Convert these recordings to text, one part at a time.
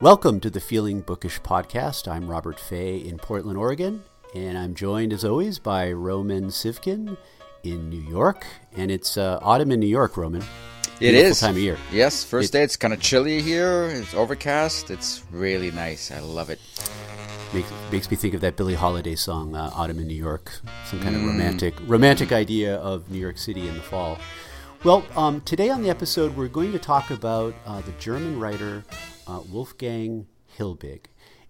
Welcome to the Feeling Bookish podcast. I'm Robert Fay in Portland, Oregon, and I'm joined as always by Roman Sivkin in New York. And it's uh, autumn in New York, Roman. It Beautiful is time of year. Yes, first It- day. It's kind of chilly here. It's overcast. It's really nice. I love it. Makes, makes me think of that Billie Holiday song, uh, "Autumn in New York." Some kind of romantic, romantic idea of New York City in the fall. Well, um, today on the episode, we're going to talk about uh, the German writer uh, Wolfgang Hilbig.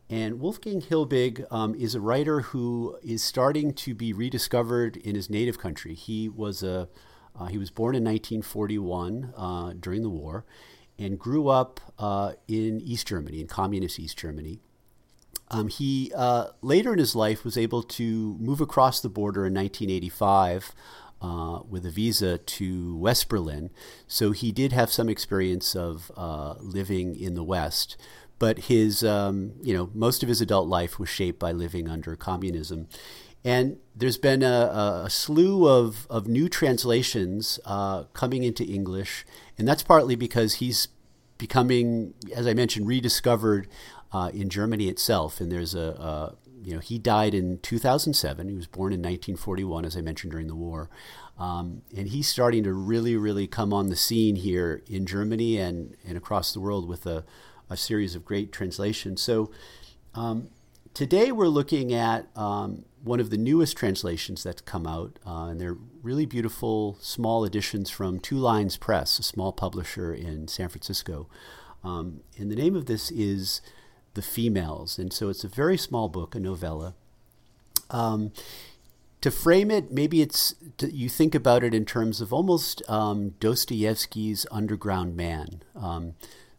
And Wolfgang Hilbig um, is a writer who is starting to be rediscovered in his native country. He was a uh, he was born in 1941 uh, during the war, and grew up uh, in East Germany, in communist East Germany. Um, he uh, later in his life was able to move across the border in 1985 uh, with a visa to West Berlin. So he did have some experience of uh, living in the West, but his um, you know most of his adult life was shaped by living under communism. And there's been a, a slew of, of new translations uh, coming into English, and that's partly because he's becoming, as I mentioned, rediscovered uh, in Germany itself. And there's a, a, you know, he died in 2007. He was born in 1941, as I mentioned during the war. Um, and he's starting to really, really come on the scene here in Germany and, and across the world with a, a series of great translations. So um, today we're looking at um, one of the newest translations that's come out, uh, and they're really beautiful small editions from Two Lines Press, a small publisher in San Francisco. Um, and the name of this is The Females, and so it's a very small book, a novella. Um, to frame it, maybe it's you think about it in terms of almost um, Dostoevsky's Underground Man. Um,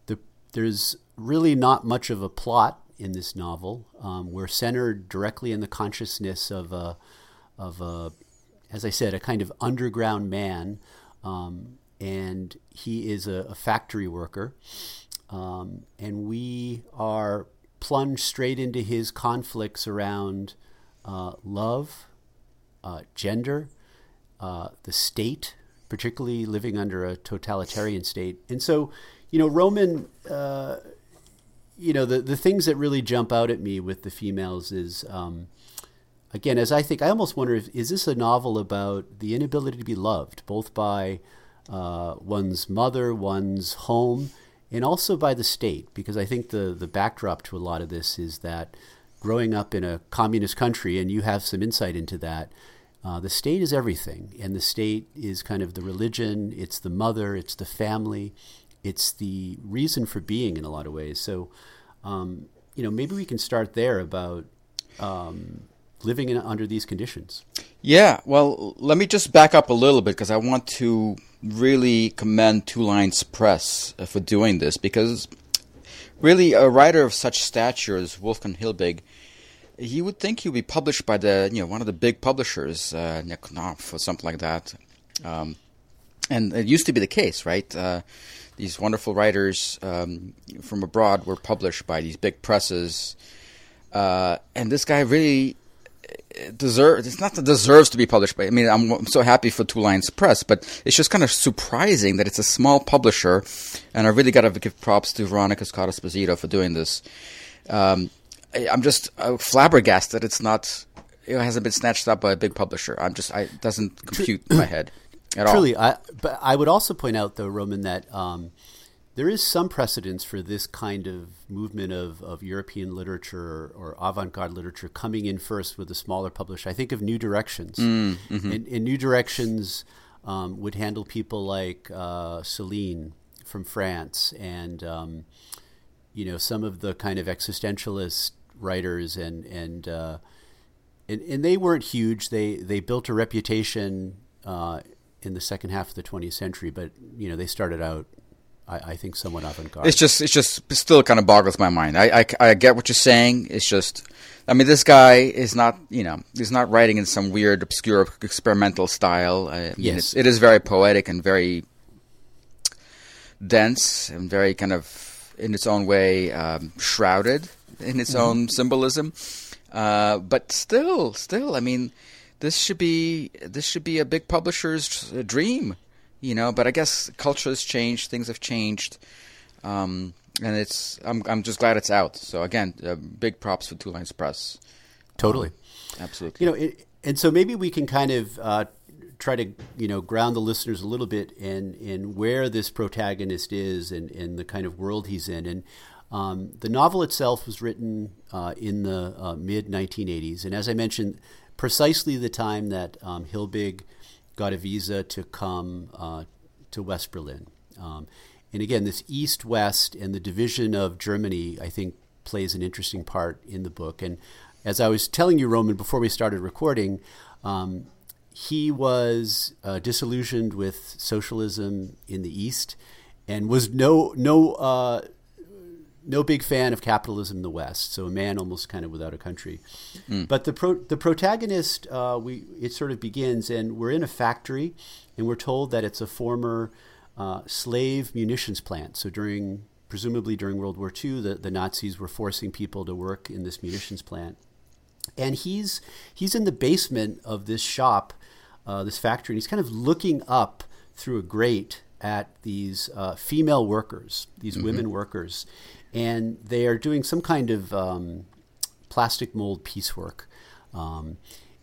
the, there's really not much of a plot in this novel. Um, we're centered directly in the consciousness of a, of a, as I said, a kind of underground man, um, and he is a, a factory worker, um, and we are plunged straight into his conflicts around uh, love, uh, gender, uh, the state, particularly living under a totalitarian state, and so, you know, Roman uh, you know the the things that really jump out at me with the females is um, again as I think I almost wonder if is this a novel about the inability to be loved both by uh, one's mother, one's home, and also by the state because I think the the backdrop to a lot of this is that growing up in a communist country and you have some insight into that. Uh, the state is everything, and the state is kind of the religion. It's the mother. It's the family it's the reason for being in a lot of ways. So, um, you know, maybe we can start there about um, living in, under these conditions. Yeah. Well, let me just back up a little bit because I want to really commend Two Lines Press uh, for doing this because really a writer of such stature as Wolfgang Hilbig. You would think he would be published by the you know one of the big publishers, uh, Nick Knopf or something like that, um, and it used to be the case, right? Uh, these wonderful writers um, from abroad were published by these big presses, uh, and this guy really deserves. It's not that deserves to be published by. I mean, I'm, I'm so happy for Two Lines Press, but it's just kind of surprising that it's a small publisher, and I really got to give props to Veronica Scott Esposito for doing this. Um, I, I'm just uh, flabbergasted. It's not. It hasn't been snatched up by a big publisher. I'm just. I, it doesn't compute in my head at all. Truly, I, but I would also point out, though, Roman, that um, there is some precedence for this kind of movement of, of European literature or, or avant garde literature coming in first with a smaller publisher. I think of New Directions. Mm, mm-hmm. and, and New Directions um, would handle people like uh, Celine from France and, um, you know, some of the kind of existentialist writers and, and, uh, and, and they weren't huge. They, they built a reputation uh, in the second half of the 20th century, but you know they started out, I, I think, somewhat avant-garde. It's just, it's just, it still kind of boggles my mind. I, I, I get what you're saying. It's just, I mean, this guy is not, you know, he's not writing in some weird, obscure, experimental style. I mean, Yes. it is very poetic and very dense and very kind of, in its own way, um, shrouded in its own symbolism. Uh, but still, still, I mean, this should be this should be a big publisher's dream, you know. But I guess culture has changed, things have changed. Um, and it's I'm I'm just glad it's out. So again, uh, big props for Two Lines Press. Totally, um, absolutely. You know, it, and so maybe we can kind of uh, try to you know ground the listeners a little bit in in where this protagonist is and, and the kind of world he's in. And um, the novel itself was written uh, in the uh, mid 1980s, and as I mentioned, precisely the time that um, Hilbig got a visa to come uh, to West Berlin. Um, and again, this East West and the division of Germany, I think, plays an interesting part in the book. And as I was telling you, Roman, before we started recording, um, he was uh, disillusioned with socialism in the East and was no no uh, no big fan of capitalism in the West. So a man almost kind of without a country. Mm. But the pro- the protagonist, uh, we it sort of begins, and we're in a factory, and we're told that it's a former uh, slave munitions plant. So during presumably during World War II, the, the Nazis were forcing people to work in this munitions plant and he's he's in the basement of this shop, uh, this factory, and he's kind of looking up through a grate at these uh, female workers, these mm-hmm. women workers, and they are doing some kind of um, plastic mold piecework, um,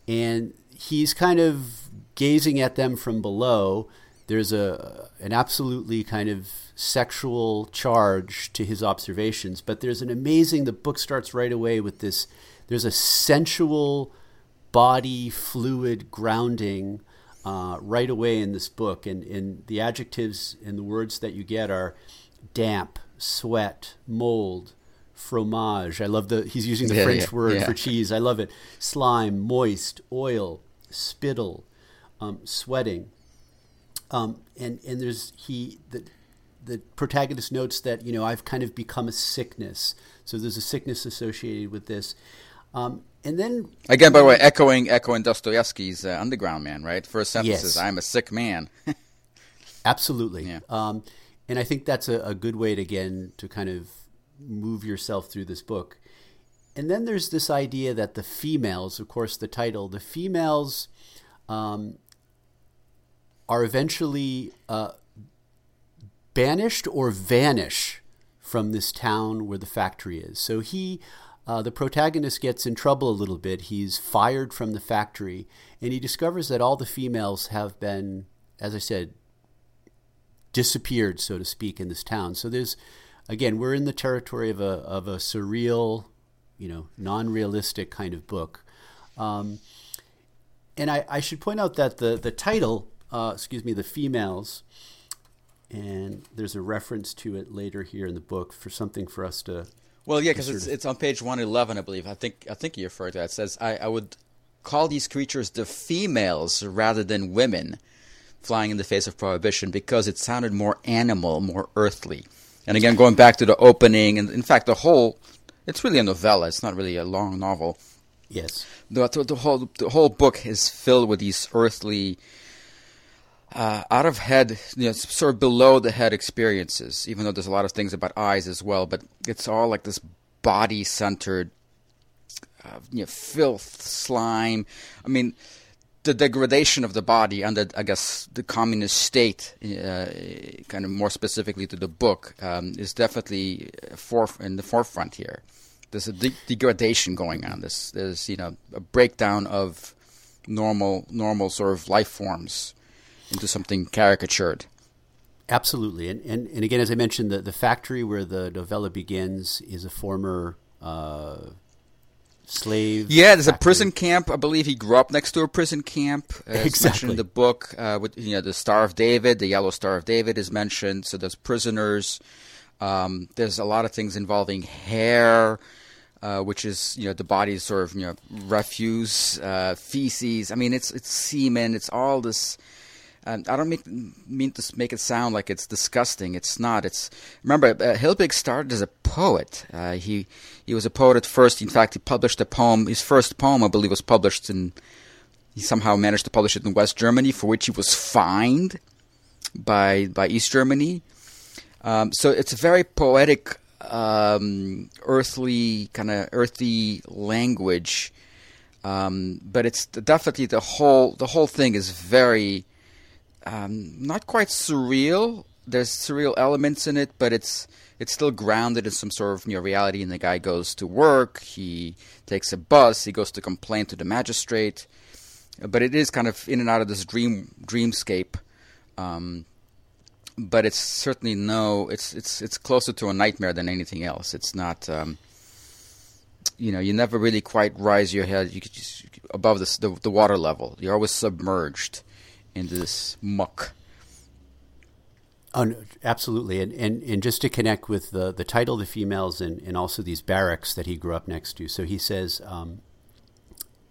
and he's kind of gazing at them from below. There's a an absolutely kind of sexual charge to his observations, but there's an amazing. The book starts right away with this there's a sensual body fluid grounding uh, right away in this book, and, and the adjectives and the words that you get are damp, sweat, mold, fromage. I love the he's using the yeah, French yeah, word yeah. for cheese. I love it. Slime, moist, oil, spittle, um, sweating, um, and and there's he the the protagonist notes that you know I've kind of become a sickness. So there's a sickness associated with this. Um, and then again, by the way, echoing echoing Dostoevsky's uh, Underground Man, right? First sentence yes. is "I'm a sick man." Absolutely. Yeah. Um, and I think that's a, a, good way to again to kind of move yourself through this book. And then there's this idea that the females, of course, the title, the females um, are eventually uh, banished or vanish from this town where the factory is. So he uh, the protagonist gets in trouble a little bit. He's fired from the factory, and he discovers that all the females have been, as I said, disappeared, so to speak, in this town. So there's, again, we're in the territory of a of a surreal, you know, non-realistic kind of book. Um, and I, I, should point out that the the title, uh, excuse me, the females, and there's a reference to it later here in the book for something for us to well, yeah, because it's, it's on page one eleven, I believe. I think I think you referred to that. It says I, I would call these creatures the females rather than women, flying in the face of prohibition because it sounded more animal, more earthly. And again, going back to the opening, and in fact, the whole it's really a novella. It's not really a long novel. Yes. The, the whole the whole book is filled with these earthly uh, out of head, you know, sort of below the head experiences, even though there's a lot of things about eyes as well, but it's all like this body centered, uh, you know, filth, slime. I mean, the degradation of the body under, I guess, the communist state, uh, kind of more specifically to the book, um, is definitely in the forefront here. There's a de- degradation going on. There's, there's, you know, a breakdown of normal, normal sort of life forms into something caricatured. Absolutely, and, and and again, as I mentioned, the the factory where the novella begins is a former uh, slave. Yeah, there's factory. a prison camp. I believe he grew up next to a prison camp. Uh, exactly. in the book, uh, with you know the Star of David, the Yellow Star of David is mentioned. So there's prisoners. Um, there's a lot of things involving hair. Uh, which is you know the body's sort of you know refuse, uh, feces. I mean, it's it's semen. It's all this um, I don't make, mean to make it sound like it's disgusting. It's not. It's remember uh, Hilbig started as a poet. Uh, he he was a poet at first. In fact, he published a poem. His first poem, I believe, was published in. He somehow managed to publish it in West Germany, for which he was fined by by East Germany. Um, so it's a very poetic, um, earthly kind of earthy language. Um, but it's definitely the whole the whole thing is very um, not quite surreal. There's surreal elements in it, but it's it's still grounded in some sort of know, reality. And the guy goes to work, he takes a bus, he goes to complain to the magistrate, but it is kind of in and out of this dream dreamscape. Um, but it's certainly no, it's it's it's closer to a nightmare than anything else. It's not. Um, you know, you never really quite rise your head you just, above this, the, the water level. You're always submerged into this muck. Oh, absolutely. And, and and just to connect with the, the title, the females, and, and also these barracks that he grew up next to. So he says, um,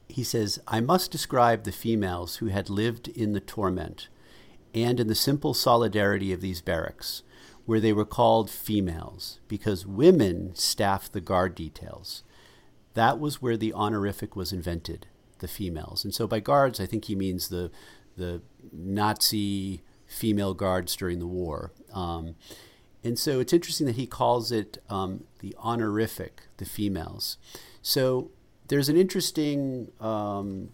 he says, I must describe the females who had lived in the torment and in the simple solidarity of these barracks, where they were called females, because women staffed the guard details. That was where the honorific was invented, the females. And so by guards, I think he means the the Nazi female guards during the war. Um, and so it's interesting that he calls it um, the honorific, the females. So there's an interesting, um,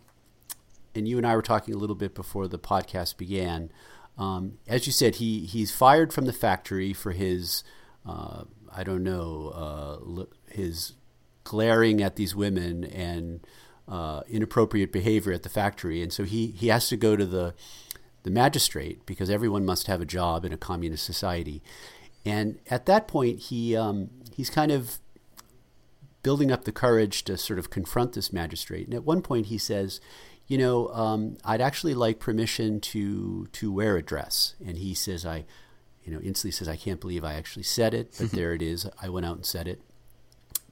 and you and I were talking a little bit before the podcast began. Um, as you said, he he's fired from the factory for his, uh, I don't know, uh, his glaring at these women and uh, inappropriate behavior at the factory, and so he he has to go to the the magistrate because everyone must have a job in a communist society, and at that point he um, he's kind of building up the courage to sort of confront this magistrate, and at one point he says. You know, um, I'd actually like permission to to wear a dress, and he says, "I, you know, instantly says, I can't believe I actually said it, but there it is. I went out and said it."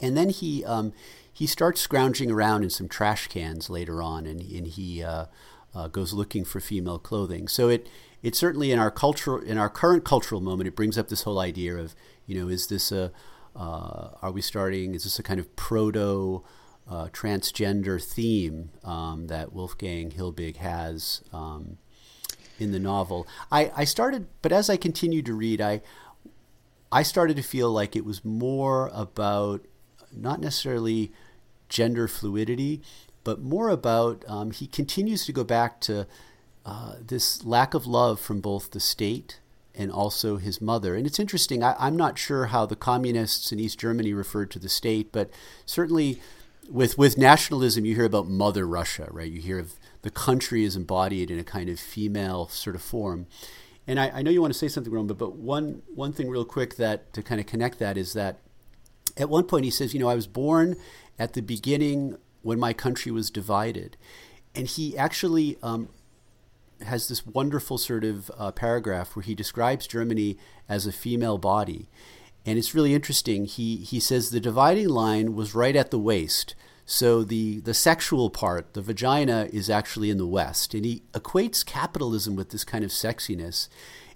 And then he um, he starts scrounging around in some trash cans later on, and, and he uh, uh, goes looking for female clothing. So it it certainly in our cultural in our current cultural moment, it brings up this whole idea of you know is this a uh, are we starting is this a kind of proto uh, transgender theme um, that Wolfgang Hilbig has um, in the novel? I, I started, but as I continued to read, I I started to feel like it was more about not necessarily gender fluidity, but more about um, he continues to go back to uh, this lack of love from both the state and also his mother. And it's interesting, I, am not sure how the communists in East Germany referred to the state, but certainly with, with nationalism, you hear about Mother Russia, right? You hear of the country is embodied in a kind of female sort of form. And I, I know you want to say something, Roman, but, but one, one thing real quick that to kind of connect that is that at one point he says, you know, I was born at the beginning when my country was divided. And he actually um, has this wonderful sort of uh, paragraph where he describes Germany as a female body. And it's really interesting. He, he says the dividing line was right at the waist. So the, the sexual part, the vagina, is actually in the West. And he equates capitalism with this kind of sexiness.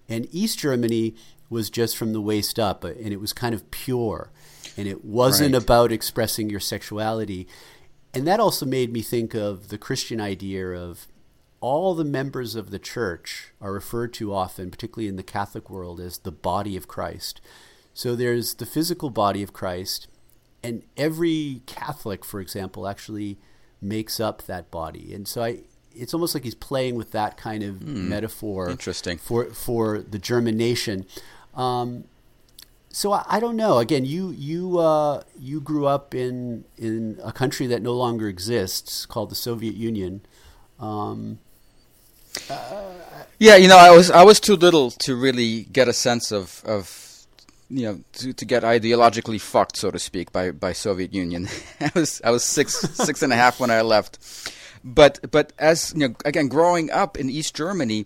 And East Germany was just from the waist up, and it was kind of pure and it wasn't right. about expressing your sexuality. And that also made me think of the Christian idea of all the members of the church are referred to often, particularly in the Catholic world, as the body of Christ. So there's the physical body of Christ, and every Catholic, for example, actually makes up that body. And so I, it's almost like he's playing with that kind of mm, metaphor. Interesting for for the German nation. Um, so I, I, don't know. Again, you you uh, you grew up in in a country that no longer exists called the Soviet Union. Um, uh, yeah, you know, I was I was too little to really get a sense of of you know to, to get ideologically fucked, so to speak, by by Soviet Union. I was I was six six and a half when I left. But but as you know, again, growing up in East Germany,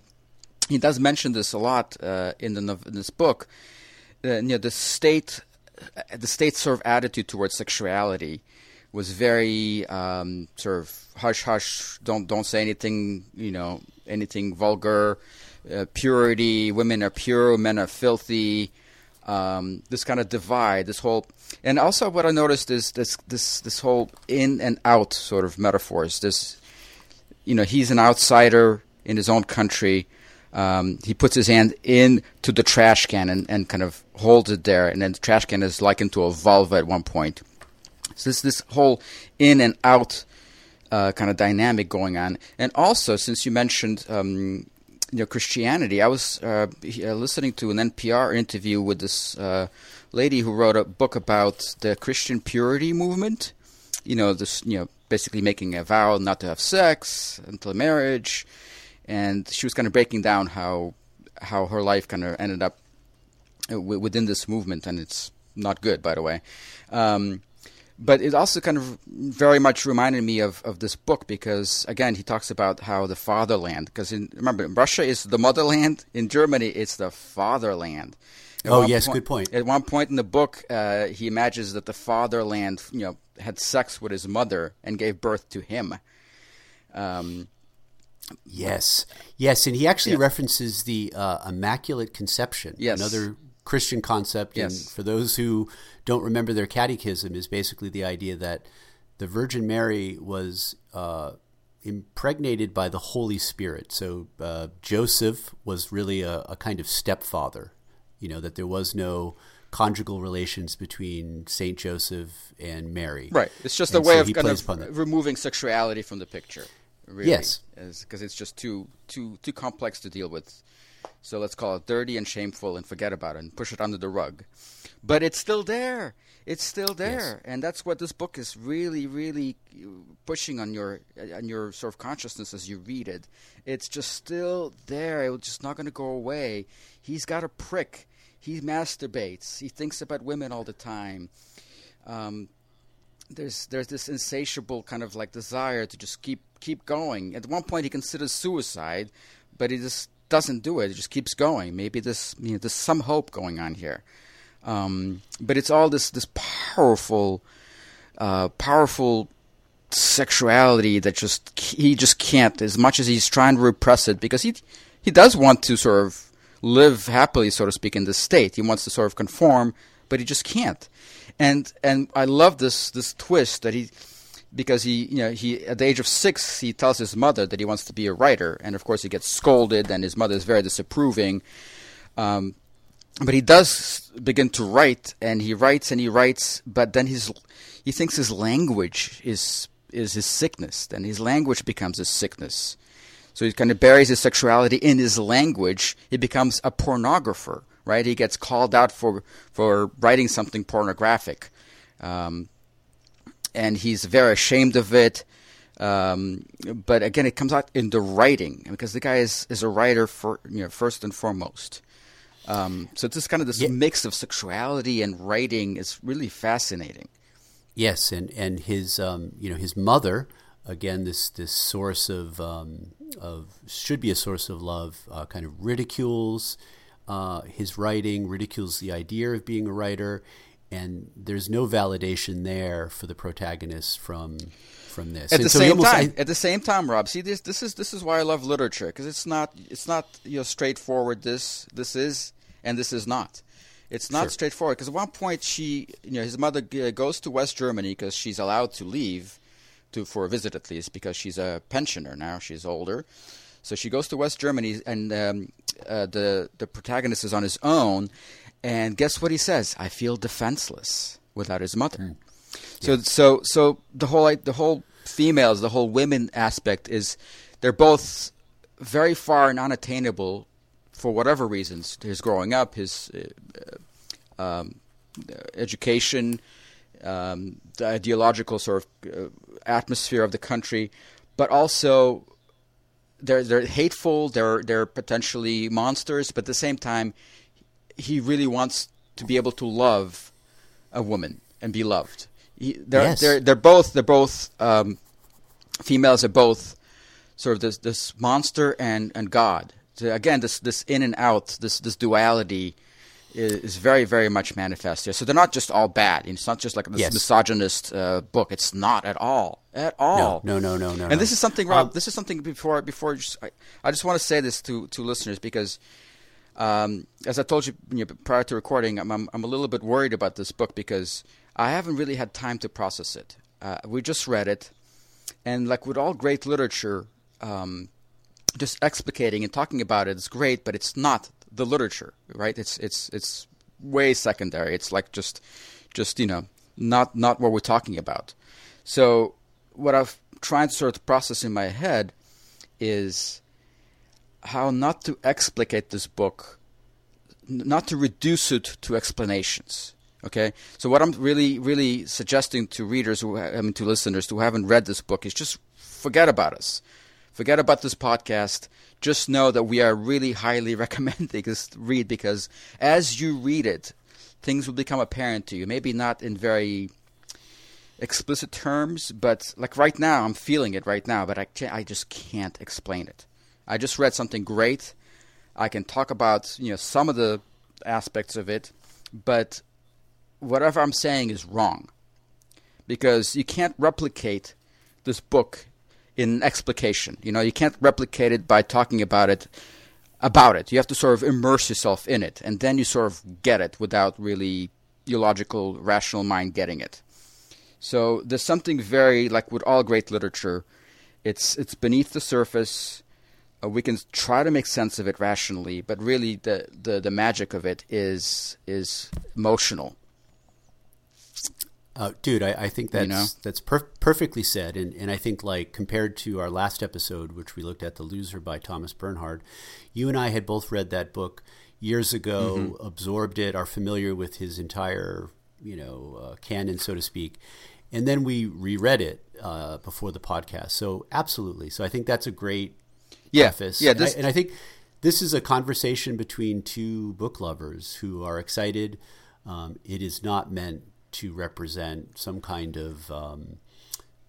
he does mention this a lot uh, in the in this book uh, you know, the state, the state's sort of attitude towards sexuality was very um, sort of hush hush. Don't don't say anything. You know, anything vulgar. Uh, purity. Women are pure. Men are filthy. Um, this kind of divide. This whole, and also what I noticed is this this this whole in and out sort of metaphors. This, you know, he's an outsider in his own country um, he puts his hand into the trash can and, and kind of holds it there, and then the trash can is likened to a vulva at one point. So this this whole in and out uh, kind of dynamic going on, and also since you mentioned um, you know Christianity. I was uh, listening to an NPR interview with this uh, lady who wrote a book about the Christian purity movement. You know, this you know basically making a vow not to have sex until marriage, and she was kind of breaking down how how her life kind of ended up uh, within this movement, and it's not good, by the way. Um, but it also kind of very much reminded me of, of this book because again he talks about how the fatherland because remember Russia is the motherland in Germany it's the fatherland. At oh yes, point, good point. At one point in the book, uh, he imagines that the fatherland, you know, had sex with his mother and gave birth to him. Um, yes, yes, and he actually yeah. references the uh, Immaculate Conception. Yes. another Christian concept. Yes. And for those who don't remember their catechism, is basically the idea that the Virgin Mary was uh, impregnated by the Holy Spirit. So uh, Joseph was really a, a, kind of stepfather. You know that there was no conjugal relations between Saint Joseph and Mary. Right. It's just and a way so of kind of removing sexuality from the picture. Really, yes. Because it's just too too too complex to deal with so let's call it dirty and shameful and forget about it and push it under the rug. But it's still there. It's still there, yes. and that's what this book is really, really pushing on your on your sort of consciousness as you read it. It's just still there. It's just not going to go away. He's got a prick. He masturbates. He thinks about women all the time. Um, there's there's this insatiable kind of like desire to just keep keep going. At one point, he considers suicide, but he just doesn't do it. He just keeps going. Maybe this, you know, there's some hope going on here. Um, but it's all this this powerful, uh, powerful sexuality that just he just can't. As much as he's trying to repress it, because he he does want to sort of live happily, so to speak, in this state. He wants to sort of conform, but he just can't. And and I love this this twist that he because he, you know, he at the age of six, he tells his mother that he wants to be a writer, and of course he gets scolded, and his mother is very disapproving. Um, but he does begin to write, and he writes and he writes, but then his he thinks his language is is his sickness, then his language becomes his sickness. So he kind of buries his sexuality in his language. He becomes a pornographer, right? He gets called out for for writing something pornographic. Um, and he's very ashamed of it. Um, but again, it comes out in the writing because the guy is, is a writer for you know first and foremost. Um, so it's just kind of this yeah. mix of sexuality and writing is really fascinating. Yes, and and his um, you know his mother again this this source of um, of should be a source of love uh, kind of ridicules uh, his writing ridicules the idea of being a writer and there's no validation there for the protagonist from from this. At and the so same almost, time, I, at the same time, Rob, see this this is this is why I love literature because it's not it's not you know straightforward. This this is and this is not. It's not sure. straightforward because at one point she you know his mother goes to West Germany because she's allowed to leave to for a visit at least because she's a pensioner now she's older. So she goes to West Germany, and um, uh, the the protagonist is on his own, and guess what he says? I feel defenseless without his mother. Mm. So yeah. so so the whole the whole females, the whole women aspect is they're both very far and unattainable for whatever reasons. His growing up, his uh, um, education, um, the ideological sort of uh, atmosphere of the country, but also they're they're hateful. They're they're potentially monsters, but at the same time, he really wants to be able to love a woman and be loved. He, they're, yes. they're they're both they're both um, females are both sort of this this monster and and God. So again, this this in and out, this this duality is, very very much manifest here. So they're not just all bad. It's not just like this yes. misogynist uh, book. It's not at all at all. No, no, no, no. no and no. this is something, Rob. Um, this is something before before just, I, I just want to say this to to listeners because um, as I told you, you know, prior to recording, I'm, I'm, I'm, a little bit worried about this book because I haven't really had time to process it. Uh, we just read it, and like with all great literature, um, just explicating and talking about it is great, but it's not the literature, right? It's it's it's way secondary. It's like just just you know not not what we're talking about. So what I've tried to sort of process in my head is how not to explicate this book, not to reduce it to explanations. Okay, so what I'm really, really suggesting to readers, who I mean to listeners who haven't read this book, is just forget about us, forget about this podcast. Just know that we are really highly recommending this read because as you read it, things will become apparent to you. Maybe not in very explicit terms, but like right now, I'm feeling it right now, but I can't, I just can't explain it. I just read something great. I can talk about you know some of the aspects of it, but whatever I'm saying is wrong. Because you can't replicate this book in explication. You know, you can't replicate it by talking about it about it. You have to sort of immerse yourself in it, and then you sort of get it without really your logical, rational mind getting it. So there's something very like with all great literature, it's it's beneath the surface. Uh, we can try to make sense of it rationally, but really the, the, the magic of it is is emotional. Uh, dude, I, I, think that's you know? that's per- perfectly said, and and I think like compared to our last episode, which we looked at the loser by Thomas Bernhard, you and I had both read that book years ago, mm-hmm. absorbed it, are familiar with his entire you know uh, canon, so to speak, and then we reread it uh, before the podcast. So absolutely, so I think that's a great yeah, preface. Yeah, this- and, I, and I think this is a conversation between two book lovers who are excited. Um, it is not meant to represent some kind of um,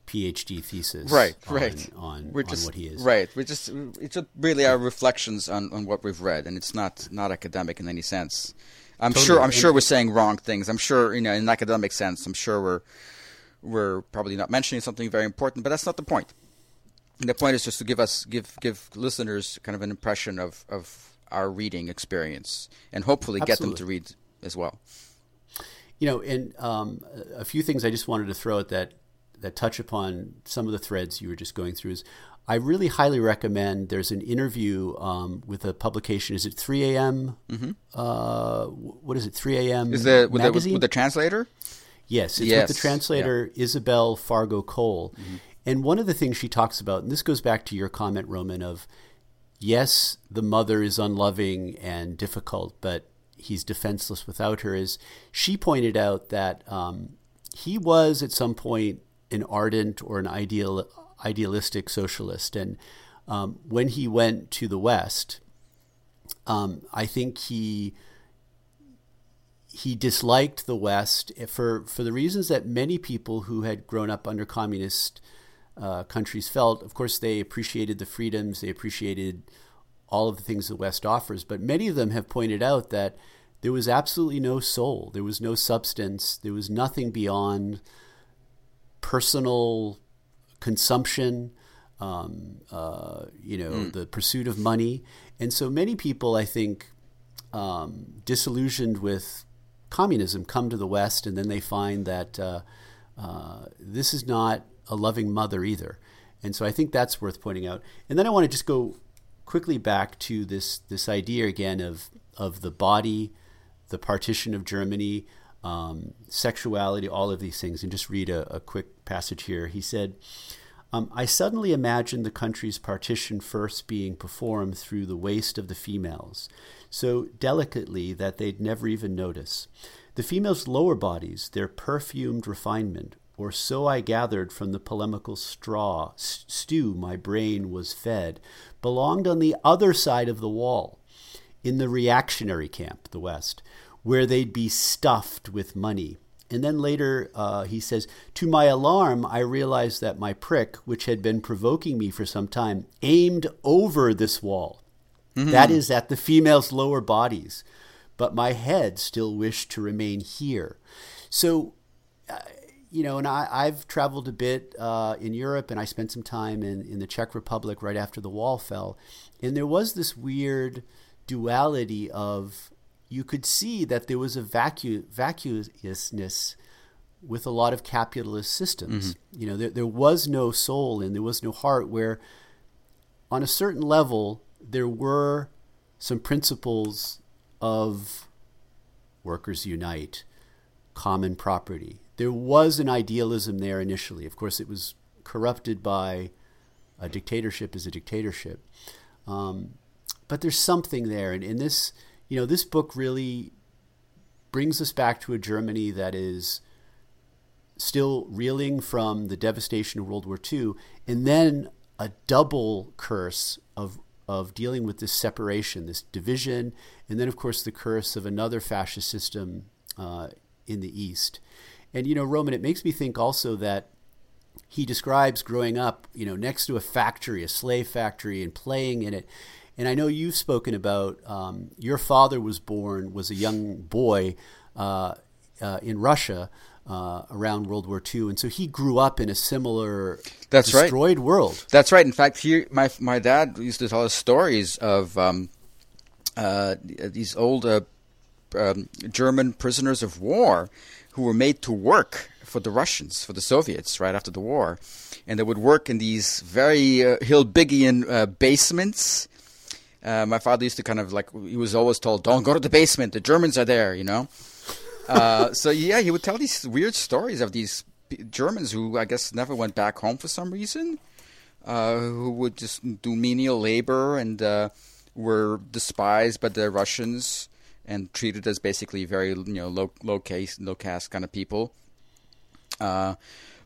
PhD thesis, right? On, right. On, we're on just, what he is, right? We're just it's really our reflections on, on what we've read, and it's not not academic in any sense. I'm totally. sure I'm sure we're saying wrong things. I'm sure you know in academic sense. I'm sure we're we're probably not mentioning something very important, but that's not the point. The point is just to give us give give listeners kind of an impression of of our reading experience, and hopefully Absolutely. get them to read as well. You know, and um, a few things I just wanted to throw at that that touch upon some of the threads you were just going through is I really highly recommend. There's an interview um, with a publication. Is it 3 a.m.? Mm-hmm. Uh, what is it? 3 a.m. Is it with, magazine? The, with the translator? Yes, it's yes. with the translator yeah. Isabel Fargo Cole. Mm-hmm. And one of the things she talks about, and this goes back to your comment, Roman, of yes, the mother is unloving and difficult, but he's defenseless without her is she pointed out that um, he was at some point an ardent or an ideal idealistic socialist, and um, when he went to the West, um, I think he he disliked the West for for the reasons that many people who had grown up under communist uh, countries felt. Of course, they appreciated the freedoms, they appreciated all of the things the West offers. But many of them have pointed out that there was absolutely no soul, there was no substance, there was nothing beyond personal consumption, um, uh, you know, mm. the pursuit of money. And so many people, I think, um, disillusioned with communism come to the West and then they find that uh, uh, this is not a loving mother either. And so I think that's worth pointing out. And then I want to just go quickly back to this this idea again of of the body, the partition of Germany, um, sexuality, all of these things, and just read a, a quick passage here. He said, um, I suddenly imagined the country's partition first being performed through the waist of the females, so delicately that they'd never even notice. The females' lower bodies, their perfumed refinement, or so I gathered from the polemical straw stew my brain was fed, belonged on the other side of the wall, in the reactionary camp, the West, where they'd be stuffed with money. And then later uh, he says, To my alarm, I realized that my prick, which had been provoking me for some time, aimed over this wall. Mm-hmm. That is, at the female's lower bodies. But my head still wished to remain here. So uh, you know, and I, I've traveled a bit uh, in Europe, and I spent some time in, in the Czech Republic right after the wall fell, and there was this weird duality of you could see that there was a vacu- vacuousness with a lot of capitalist systems. Mm-hmm. You know, there, there was no soul and there was no heart. Where, on a certain level, there were some principles of workers unite, common property, there was an idealism there initially. Of course, it was corrupted by a dictatorship as a dictatorship. Um, but there's something there, and in this, you know, this book really brings us back to a Germany that is still reeling from the devastation of World War II, and then a double curse of of dealing with this separation, this division, and then of course the curse of another fascist system uh, in the East. And you know, Roman, it makes me think also that he describes growing up, you know, next to a factory, a slave factory, and playing in it. And I know you've spoken about um, your father was born was a young boy uh, uh, in Russia uh, around World War II, and so he grew up in a similar That's destroyed right. world. That's right. In fact, he, my my dad used to tell us stories of um, uh, these old uh, um, German prisoners of war who were made to work for the Russians, for the Soviets, right after the war, and they would work in these very uh, Hilbigian uh, basements. Uh, my father used to kind of like he was always told, "Don't go to the basement. The Germans are there," you know. Uh, so yeah, he would tell these weird stories of these Germans who I guess never went back home for some reason, uh, who would just do menial labor and uh, were despised by the Russians and treated as basically very you know low low case low caste kind of people. Uh,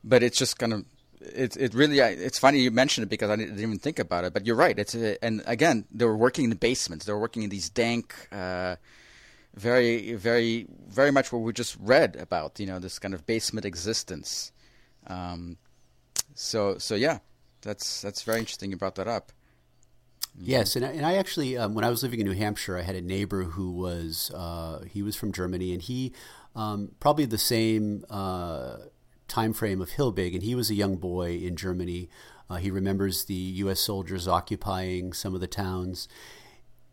but it's just kind of it it really it's funny you mentioned it because I didn't even think about it. But you're right. It's a, and again they were working in the basements. They were working in these dank. Uh, very, very, very much what we just read about, you know, this kind of basement existence. Um, so, so yeah, that's that's very interesting. You brought that up. Yes, and I, and I actually, um, when I was living in New Hampshire, I had a neighbor who was uh, he was from Germany, and he um, probably the same uh, time frame of Hilbig, and he was a young boy in Germany. Uh, he remembers the U.S. soldiers occupying some of the towns,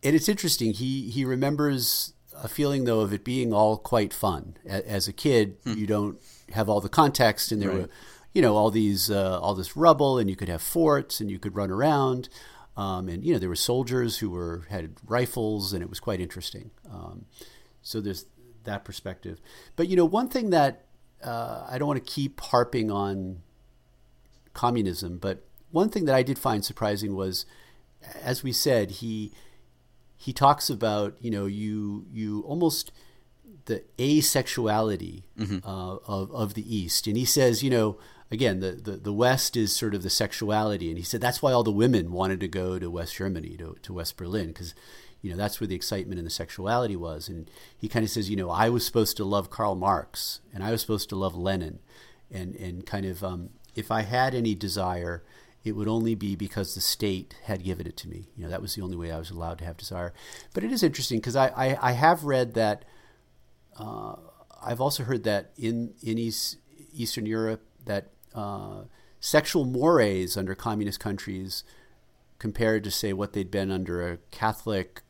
and it's interesting. He he remembers a feeling though of it being all quite fun. As a kid, hmm. you don't have all the context, and there right. were, you know, all these uh, all this rubble, and you could have forts, and you could run around. Um, and you know there were soldiers who were had rifles, and it was quite interesting. Um, so there's that perspective. But you know, one thing that uh, I don't want to keep harping on communism, but one thing that I did find surprising was, as we said, he he talks about you know you you almost the asexuality mm-hmm. uh, of of the East, and he says you know again, the, the, the West is sort of the sexuality. And he said that's why all the women wanted to go to West Germany, to, to West Berlin, because, you know, that's where the excitement and the sexuality was. And he kind of says, you know, I was supposed to love Karl Marx and I was supposed to love Lenin. And, and kind of, um, if I had any desire, it would only be because the state had given it to me. You know, that was the only way I was allowed to have desire. But it is interesting because I, I, I, have read that, uh, I've also heard that in, in East, Eastern Europe, that uh, sexual mores under communist countries compared to, say, what they'd been under a Catholic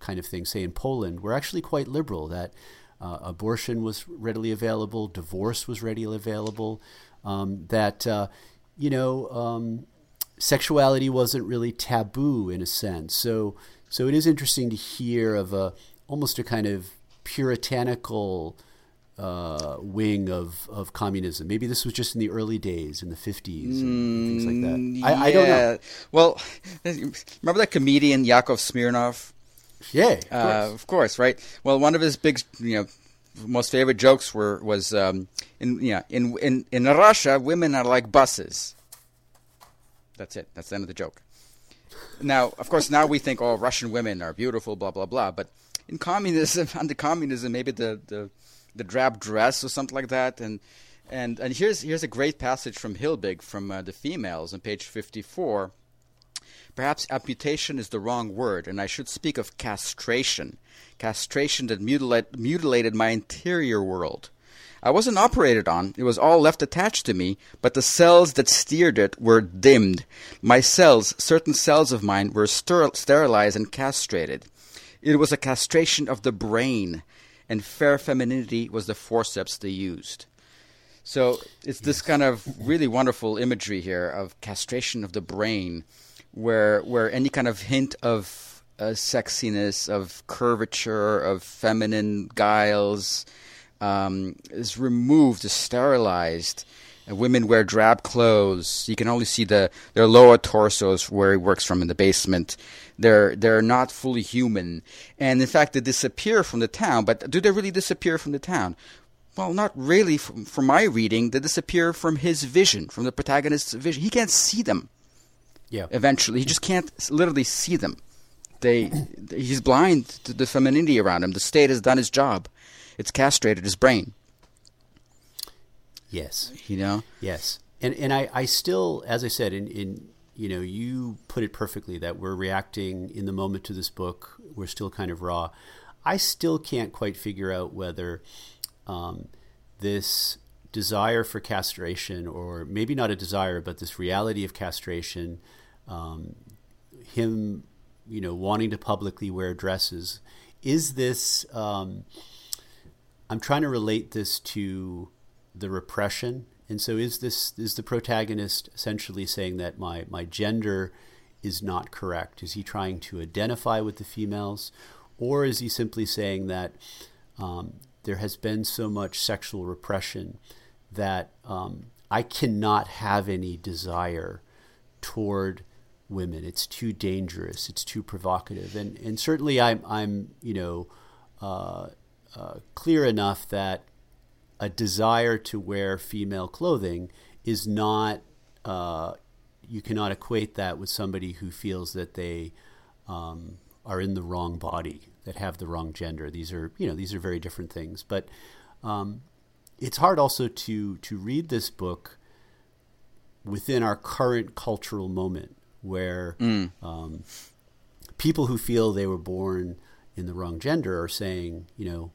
kind of thing, say in Poland, were actually quite liberal. That uh, abortion was readily available, divorce was readily available, um, that, uh, you know, um, sexuality wasn't really taboo in a sense. So, so it is interesting to hear of a almost a kind of puritanical uh, wing of, of communism. Maybe this was just in the early days, in the 50s, and things like that. Mm, I, I, don't know. Well, remember that comedian Yakov Smirnoff? Yeah, of course. Uh, of course. right? Well, one of his big, you know, most favorite jokes were was um, in yeah in in in Russia, women are like buses. That's it. That's the end of the joke. Now, of course, now we think, oh, Russian women are beautiful, blah blah blah. But in communism, under communism, maybe the the the drab dress or something like that. And and and here's here's a great passage from Hilbig from uh, the females on page 54. Perhaps amputation is the wrong word, and I should speak of castration. Castration that mutilate, mutilated my interior world. I wasn't operated on, it was all left attached to me, but the cells that steered it were dimmed. My cells, certain cells of mine, were sterilized and castrated. It was a castration of the brain, and fair femininity was the forceps they used. So it's this kind of really wonderful imagery here of castration of the brain, where where any kind of hint of uh, sexiness, of curvature, of feminine guiles um, is removed, is sterilized, women wear drab clothes. You can only see the their lower torsos where he works from in the basement. They're they're not fully human, and in fact, they disappear from the town. But do they really disappear from the town? Well, not really. From, from my reading, they disappear from his vision, from the protagonist's vision. He can't see them. Yeah. Eventually, he just can't literally see them. They, he's blind to the femininity around him. The state has done its job. It's castrated his brain. Yes. You know. Yes. And and I, I still, as I said, in, in you know, you put it perfectly that we're reacting in the moment to this book. We're still kind of raw. I still can't quite figure out whether um, this desire for castration, or maybe not a desire, but this reality of castration, um, him, you know, wanting to publicly wear dresses, is this? Um, I'm trying to relate this to the repression, and so is this is the protagonist essentially saying that my my gender is not correct? Is he trying to identify with the females, or is he simply saying that um, there has been so much sexual repression that um, I cannot have any desire toward women. It's too dangerous. It's too provocative. And and certainly I'm I'm you know uh, uh, clear enough that a desire to wear female clothing is not uh, you cannot equate that with somebody who feels that they um, are in the wrong body that have the wrong gender. These are you know these are very different things. But um, it's hard also to to read this book within our current cultural moment where mm. um, people who feel they were born in the wrong gender are saying, you know,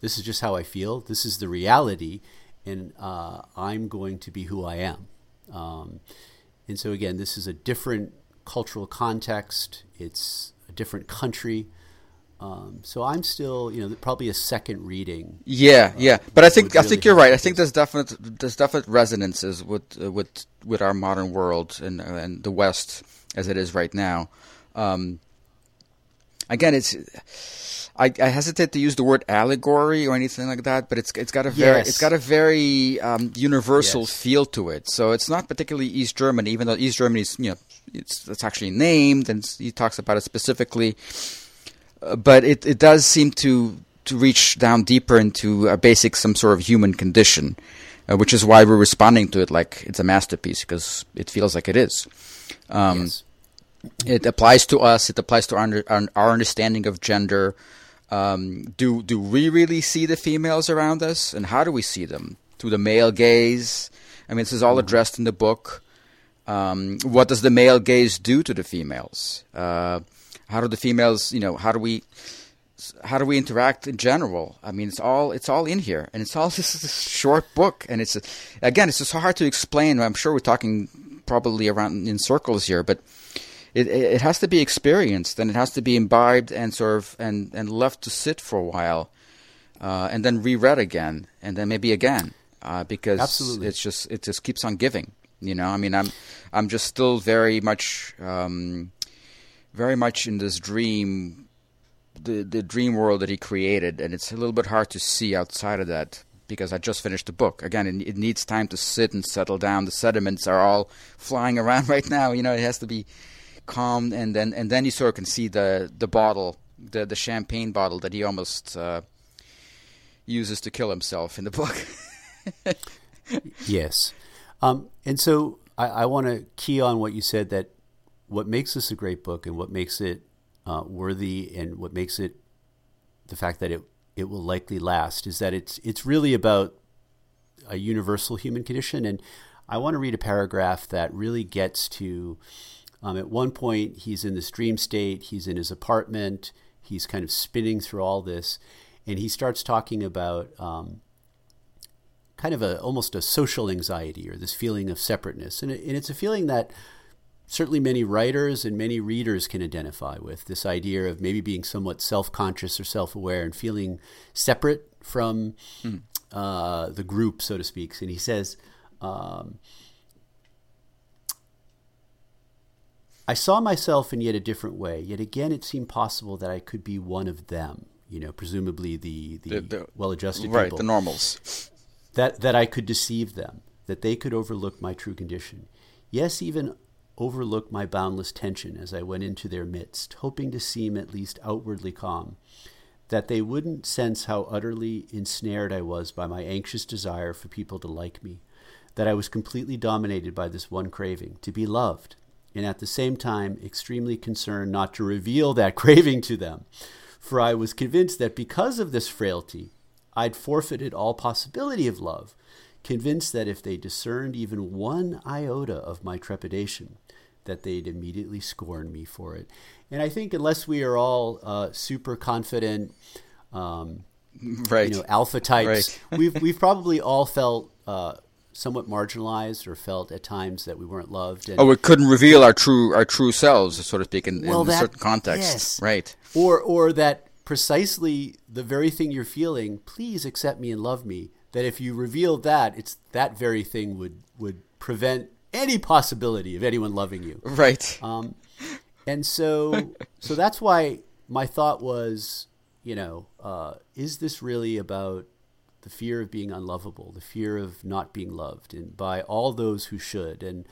this is just how I feel. This is the reality, and uh, I'm going to be who I am. Um, and so again, this is a different cultural context. It's a different country. Um, so I'm still, you know, probably a second reading. Yeah, uh, yeah, but I think really I think you're right. I think there's definite there's definite resonances with uh, with with our modern world and and the West as it is right now. Um, again, it's I, I, hesitate to use the word allegory or anything like that, but it's it's got a very yes. it's got a very um, universal yes. feel to it. So it's not particularly East Germany, even though East Germany is you know it's it's actually named and he talks about it specifically uh, but it, it does seem to to reach down deeper into a basic some sort of human condition, uh, which is why we're responding to it like it's a masterpiece because it feels like it is. Um, yes. It applies to us. It applies to our, our understanding of gender. Um, do do we really see the females around us, and how do we see them? Through the male gaze. I mean, this is all mm-hmm. addressed in the book. Um, what does the male gaze do to the females? Uh, how do the females, you know, how do we how do we interact in general? I mean, it's all it's all in here, and it's all just a short book, and it's again, it's just hard to explain. I'm sure we're talking probably around in circles here, but it it has to be experienced, and it has to be imbibed and sort of and and left to sit for a while, uh, and then reread again, and then maybe again, uh, because Absolutely. it's just it just keeps on giving. You know, I mean, I'm I'm just still very much. Um, very much in this dream, the the dream world that he created, and it's a little bit hard to see outside of that because I just finished the book. Again, it, it needs time to sit and settle down. The sediments are all flying around right now. You know, it has to be calm, and then and then you sort of can see the the bottle, the the champagne bottle that he almost uh, uses to kill himself in the book. yes, um, and so I, I want to key on what you said that what makes this a great book and what makes it uh, worthy and what makes it the fact that it it will likely last is that it's it's really about a universal human condition and I want to read a paragraph that really gets to um, at one point he's in this dream state he's in his apartment he's kind of spinning through all this and he starts talking about um, kind of a almost a social anxiety or this feeling of separateness and, it, and it's a feeling that certainly many writers and many readers can identify with this idea of maybe being somewhat self-conscious or self-aware and feeling separate from mm. uh, the group, so to speak. And he says, um, I saw myself in yet a different way. Yet again, it seemed possible that I could be one of them. You know, presumably the the, the, the well-adjusted right, people. the normals. That that I could deceive them that they could overlook my true condition. Yes, even overlook my boundless tension as I went into their midst, hoping to seem at least outwardly calm, that they wouldn't sense how utterly ensnared I was by my anxious desire for people to like me, that I was completely dominated by this one craving to be loved, and at the same time extremely concerned not to reveal that craving to them. For I was convinced that because of this frailty, I'd forfeited all possibility of love, convinced that if they discerned even one iota of my trepidation, that they'd immediately scorn me for it. And I think unless we are all uh, super confident, um, right. you know, alpha types, right. we've we've probably all felt uh, somewhat marginalized or felt at times that we weren't loved. And, oh, we couldn't reveal our true our true selves, so to speak, in, well, in that, a certain context. Yes. Right. Or or that precisely the very thing you're feeling, please accept me and love me. That if you reveal that, it's that very thing would would prevent any possibility of anyone loving you. Right. Um, and so, so that's why my thought was, you know, uh, is this really about the fear of being unlovable, the fear of not being loved, and by all those who should? And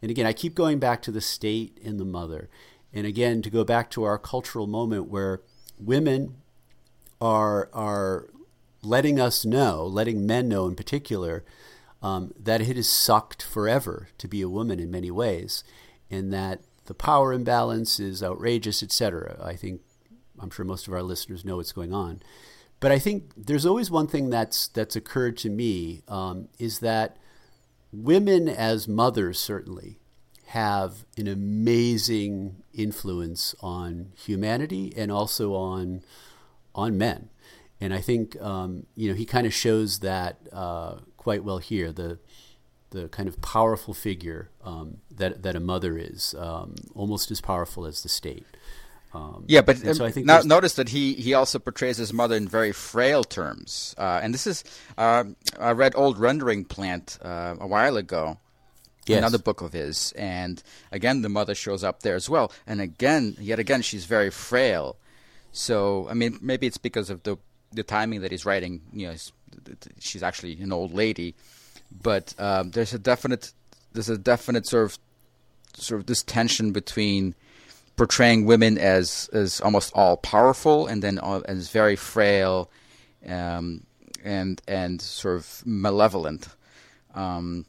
and again, I keep going back to the state and the mother, and again to go back to our cultural moment where women are are letting us know, letting men know in particular, um, that it has sucked forever to be a woman in many ways, and that the power imbalance is outrageous, etc. I think I'm sure most of our listeners know what's going on, but I think there's always one thing that's that's occurred to me um, is that women as mothers certainly have an amazing influence on humanity and also on on men. And I think um, you know he kind of shows that uh, quite well here. The the kind of powerful figure um, that that a mother is, um, almost as powerful as the state. Um, yeah, but so I think now, notice that he, he also portrays his mother in very frail terms. Uh, and this is uh, I read Old Rendering Plant uh, a while ago, yes. another book of his, and again the mother shows up there as well. And again, yet again, she's very frail. So I mean, maybe it's because of the the timing that he's writing. You know, she's actually an old lady, but um, there's a definite there's a definite sort of sort of this tension between portraying women as as almost all powerful and then as very frail um, and and sort of malevolent. Um,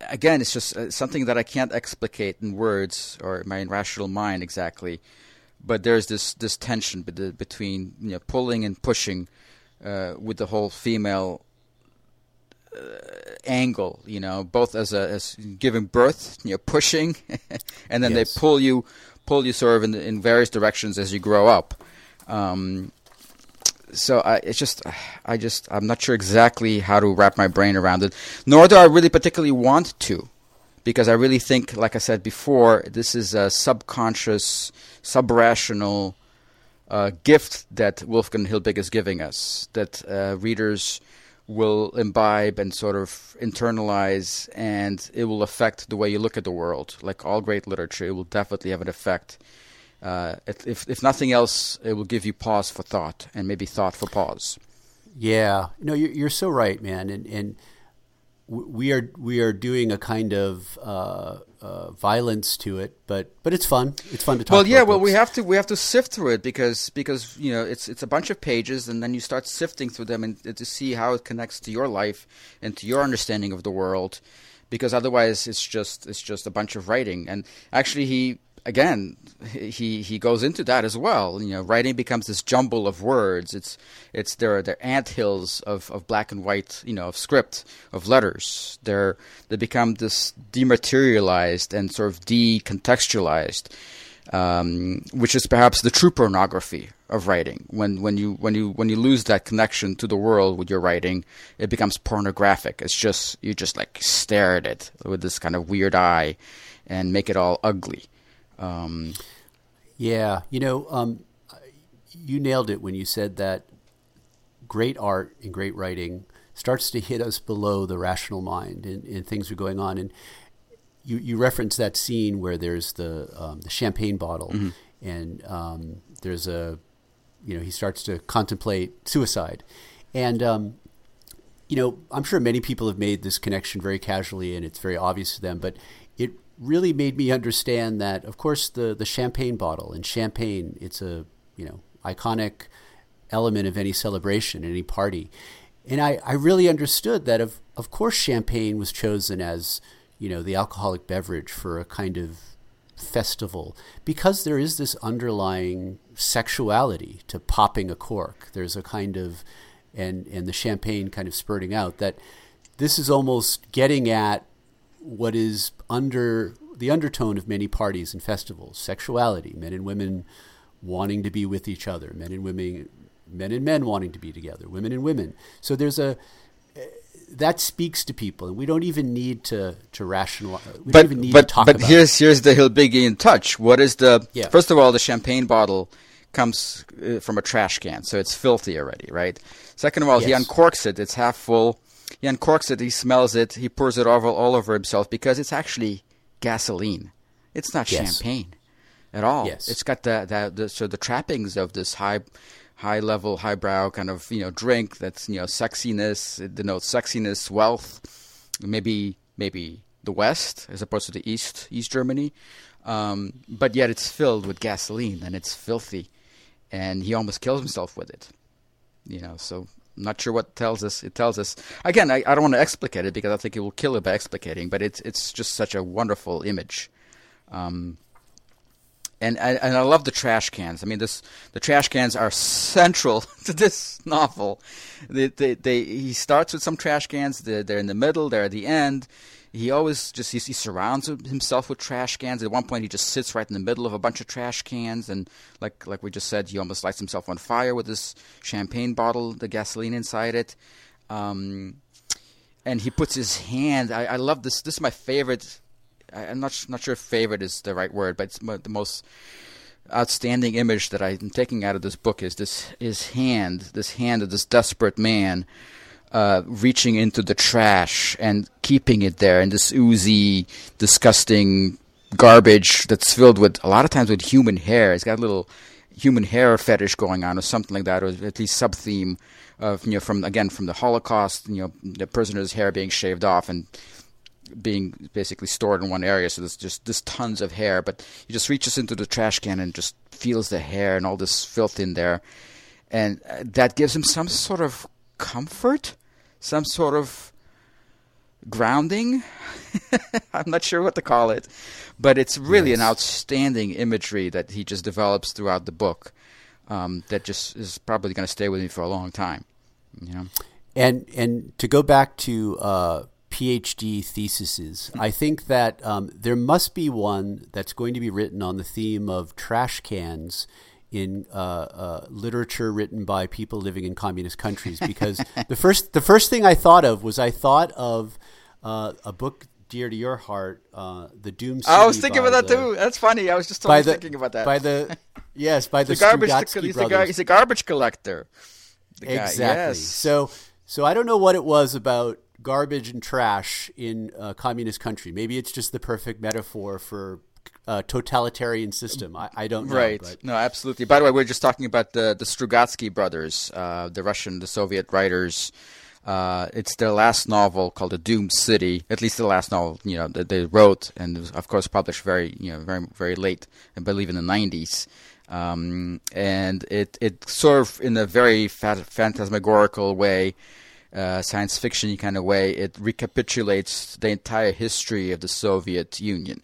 again, it's just uh, something that I can't explicate in words or my rational mind exactly. But there's this this tension between you know, pulling and pushing uh, with the whole female angle, you know, both as a as giving birth, you know, pushing, and then yes. they pull you pull you sort of in, in various directions as you grow up. Um, so I, it's just, I just, I'm not sure exactly how to wrap my brain around it. Nor do I really particularly want to, because I really think, like I said before, this is a subconscious, subrational uh, gift that Wolfgang Hilbig is giving us that uh, readers will imbibe and sort of internalize, and it will affect the way you look at the world. Like all great literature, it will definitely have an effect. Uh, if if nothing else, it will give you pause for thought, and maybe thought for pause. Yeah, no, you're, you're so right, man, and and we are we are doing a kind of uh, uh, violence to it, but but it's fun. It's fun to talk. Well, yeah. well, we have to we have to sift through it because because you know it's it's a bunch of pages, and then you start sifting through them and to see how it connects to your life and to your understanding of the world. Because otherwise, it's just it's just a bunch of writing. And actually, he again, he he goes into that as well. You know, writing becomes this jumble of words. It's it's there are ant hills of, of black and white, you know, of script of letters. They're they become this dematerialized and sort of decontextualized, um, which is perhaps the true pornography of writing. When when you when you when you lose that connection to the world with your writing, it becomes pornographic. It's just you just like stare at it with this kind of weird eye and make it all ugly. Um, yeah, you know, um, you nailed it when you said that great art and great writing starts to hit us below the rational mind and, and things are going on. And you, you referenced that scene where there's the, um, the champagne bottle mm-hmm. and um, there's a, you know, he starts to contemplate suicide. And um, you know, I'm sure many people have made this connection very casually and it's very obvious to them, but really made me understand that, of course, the, the champagne bottle and champagne, it's a, you know, iconic element of any celebration, any party. And I, I really understood that, of, of course, champagne was chosen as, you know, the alcoholic beverage for a kind of festival because there is this underlying sexuality to popping a cork. There's a kind of and and the champagne kind of spurting out that this is almost getting at what is under the undertone of many parties and festivals sexuality men and women wanting to be with each other men and women men and men wanting to be together women and women so there's a that speaks to people, and we don't even need to to rationalize. We but don't even need but to talk but about here's here's the Hilbigian touch. What is the Yeah. first of all the champagne bottle comes uh, from a trash can, so it's filthy already, right? Second of all, he uncorks it; it's half full. He uncorks it, he smells it, he pours it all, all over himself because it's actually gasoline. It's not Yes. champagne at all. Yes. It's got the, the, the so the trappings of this high high level, highbrow kind of, you know, drink that's, you know, sexiness, it denotes sexiness, wealth, maybe maybe the west as opposed to the east, East Germany. Um, but yet it's filled with gasoline and it's filthy and he almost kills himself with it. You know, so Not sure what tells us. It tells us again. I, I don't want to explicate it because I think it will kill it by explicating. But it's it's just such a wonderful image. Um, and and and I love the trash cans. I mean, this the trash cans are central to this novel. They, they, they, he starts with some trash cans. They're, they're in the middle. They're at the end. He always just he, he surrounds himself with trash cans. At one point, he just sits right in the middle of a bunch of trash cans, and like like we just said, he almost lights himself on fire with this champagne bottle, the gasoline inside it. Um, and he puts his hand. I, I love this. This is my favorite. I, I'm not not sure if favorite is the right word, but it's the most outstanding image that I'm taking out of this book is this his hand, this hand of this desperate man, uh, reaching into the trash and keeping it there in this oozy, disgusting garbage that's filled with a lot of times with human hair. It's got a little human hair fetish going on, or something like that, or at least sub theme of you know from again from the Holocaust, you know the prisoner's hair being shaved off and being basically stored in one area. So there's just this tons of hair, but he just reaches into the trash can and just feels the hair and all this filth in there, and uh, that gives him some sort of comfort, some sort of grounding. I'm not sure what to call it, but it's really an outstanding imagery that he just develops throughout the book. Um, that just is probably going to stay with me for a long time. You know. And and to go back to uh, PhD theses, I think that um, there must be one that's going to be written on the theme of trash cans in uh, uh, literature written by people living in communist countries. Because the first the first thing I thought of was I thought of uh, a book dear to your heart, uh, the Doom. City I was thinking about that the- too. That's funny. I was just totally the, thinking about that. By the yes, by the, the garbage. He's, he's a garbage collector. The guy, Exactly. Yes. So, so I don't know what it was about garbage and trash in a communist country. Maybe it's just the perfect metaphor for a totalitarian system. I, I don't know. Right. But No, absolutely. By the way, we are just talking about the the Strugatsky brothers, uh, the Russian, the Soviet writers. Uh, it's their last novel called The Doomed City. At least the last novel, you know, that they wrote, and was, of course, published very, you know, very, very late. I believe in the '90s. Um, and it it sort of in a very phantasmagorical way, uh, science fiction kind of way, it recapitulates the entire history of the Soviet Union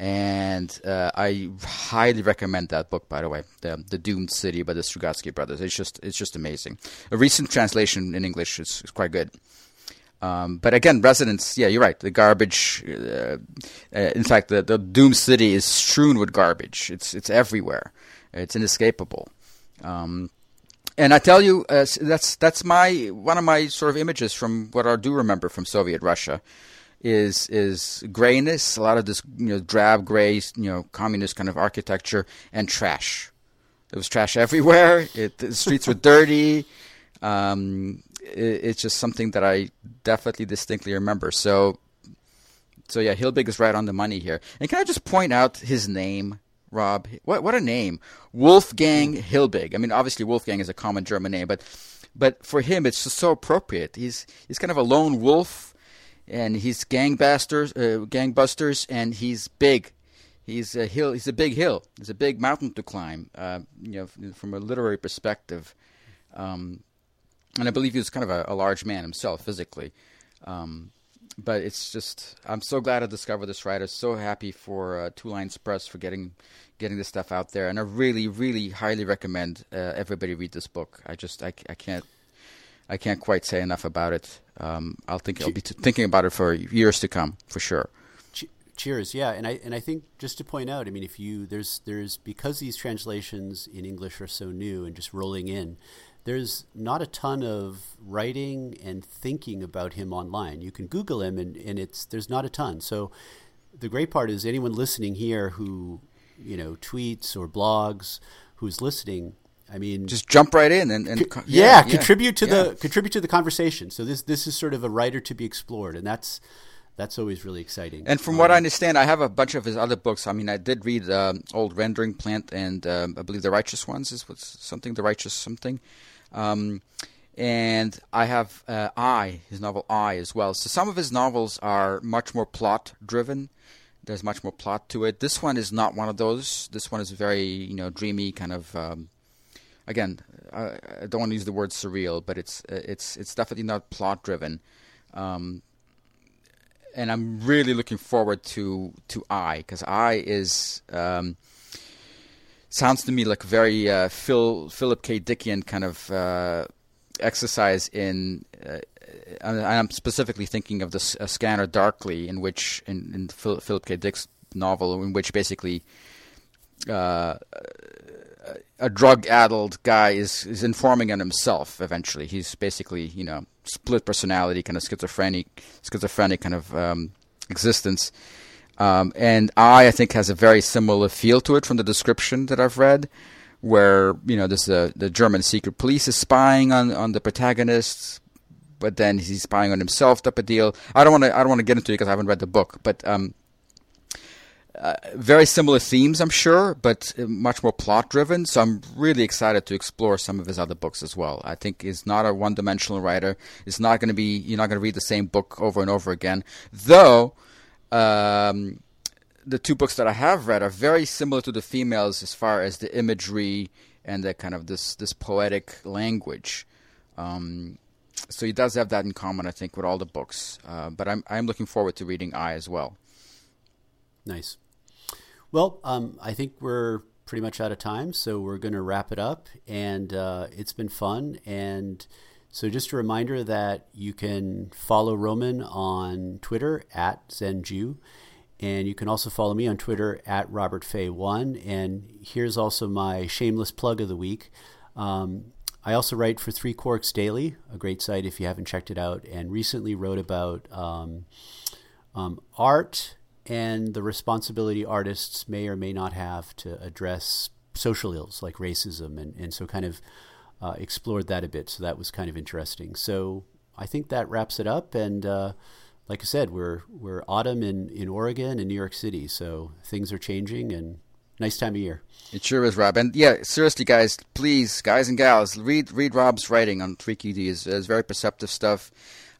and uh, I highly recommend that book. By the way, the, the Doomed City by the Strugatsky brothers. It's just it's just amazing. A recent translation in English is, is quite good. Um, but again, residents, yeah, you're right. The garbage, uh, uh, in fact, the, the Doomed City is strewn with garbage. It's it's everywhere. It's inescapable. Um, and I tell you, uh, that's that's my one of my sort of images from what I do remember from Soviet Russia is is grayness, a lot of this you know drab gray, you know, communist kind of architecture and trash. There was trash everywhere. It, the streets were dirty. Um, it, it's just something that I definitely distinctly remember. So, so yeah, Hilbig is right on the money here. And can I just point out his name, Rob? What what a name, Wolfgang Hilbig. I mean, obviously Wolfgang is a common German name, but but for him, it's just so appropriate. He's he's kind of a lone wolf, and he's gangbusters, uh, gangbusters, and he's big. He's a hill. He's a big hill. He's a big mountain to climb. Uh, you know, from a literary perspective, um, and I believe he was kind of a, a large man himself physically. Um, but it's just I'm so glad I discovered this writer. So happy for uh, Two Lines Press for getting getting this stuff out there, and I really, really highly recommend uh, everybody read this book. I just I, I can't I can't quite say enough about it. Um, I'll think I'll be t- thinking about it for years to come for sure. Cheers, yeah, and I and I think just to point out, I mean, if you there's there's because these translations in English are so new and just rolling in, there's not a ton of writing and thinking about him online. You can Google him, and, and it's there's not a ton. So the great part is anyone listening here who you know tweets or blogs who's listening. I mean, just jump right in and, and co- yeah, yeah, contribute to yeah. the contribute to the conversation. So this this is sort of a writer to be explored, and that's that's always really exciting. And from um, what I understand, I have a bunch of his other books. I mean, I did read um, Old Rendering Plant and um, I believe The Righteous Ones is what's something, The Righteous something. Um, and I have uh, I, his novel I as well. So some of his novels are much more plot driven. There's much more plot to it. This one is not one of those. This one is very, you know, dreamy kind of. Again, I, I, don't want to use the word surreal, but it's it's it's definitely not plot driven. Um, and I'm really looking forward to to I because I is um, sounds to me like very uh, Phil Philip K. Dickian kind of uh, exercise in. Uh, I'm specifically thinking of the Scanner Darkly, in which in, in Philip K. Dick's novel, in which basically uh, a drug-addled guy is is informing on himself. Eventually, he's basically you know split personality, kind of schizophrenic, schizophrenic kind of um, existence um, and I, I think, has a very similar feel to it from the description that I've read, where you know this uh, the German secret police is spying on on the protagonist, but then he's spying on himself. Type of deal. I don't want to I don't want to get into it because I haven't read the book, but um, uh, very similar themes, I'm sure, but much more plot driven. So I'm really excited to explore some of his other books as well. I think he's not a one dimensional writer. It's not going to be you're not going to read the same book over and over again, though um, the two books that I have read are very similar to the females as far as the imagery and the kind of this this poetic language. Um, so he does have that in common, I think, with all the books. Uh, but I'm I'm looking forward to reading I as well. Nice. Well, um, I think we're pretty much out of time, so we're going to wrap it up. And uh, it's been fun. And so, just a reminder that you can follow Roman on Twitter at ZenJew. And you can also follow me on Twitter at RobertFay1. And here's also my shameless plug of the week. Um, I also write for Three Quarks Daily, a great site if you haven't checked it out, and recently wrote about um, um, art and the responsibility artists may or may not have to address social ills like racism. And, and so, kind of uh, explored that a bit. So that was kind of interesting. So I think that wraps it up. And uh, like I said, we're we're autumn in, in Oregon and New York City, so things are changing and nice time of year. It sure is, Rob. And yeah, seriously, guys, please, guys and gals, read read Rob's writing on 3QD. is very perceptive stuff.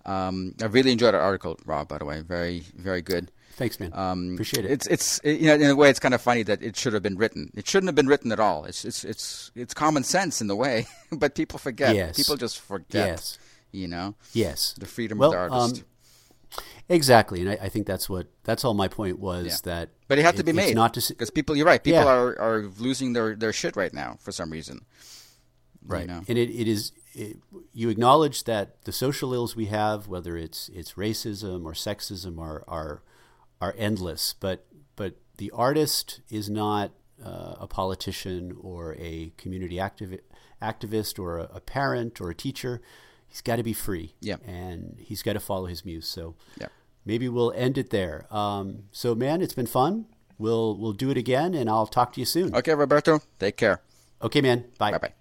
Um, I really enjoyed our article, Rob. By the way, very very good. Thanks, man. Um, Appreciate it. It's it's it, you know in a way it's kind of funny that it should have been written. It shouldn't have been written at all. It's it's it's it's common sense in the way, but people forget. Yes. People just forget. Yes. You know. Yes. The freedom well, of the artist. Um, exactly, and I, I, think that's what that's all my point was yeah. that. But it had to be made not to because people. You're right. People yeah. are are losing their their shit right now for some reason. Right, you know? and it, it is. It, you acknowledge that the social ills we have, whether it's it's racism or sexism, are are are endless. But but the artist is not uh, a politician or a community activi- activist or a, a, parent or a teacher. He's got to be free. Yeah. And he's got to follow his muse. So yeah. maybe we'll end it there. Um, so man, it's been fun. We'll we'll do it again, and I'll talk to you soon. Okay, Roberto. Take care. Okay, man. Bye. Bye bye.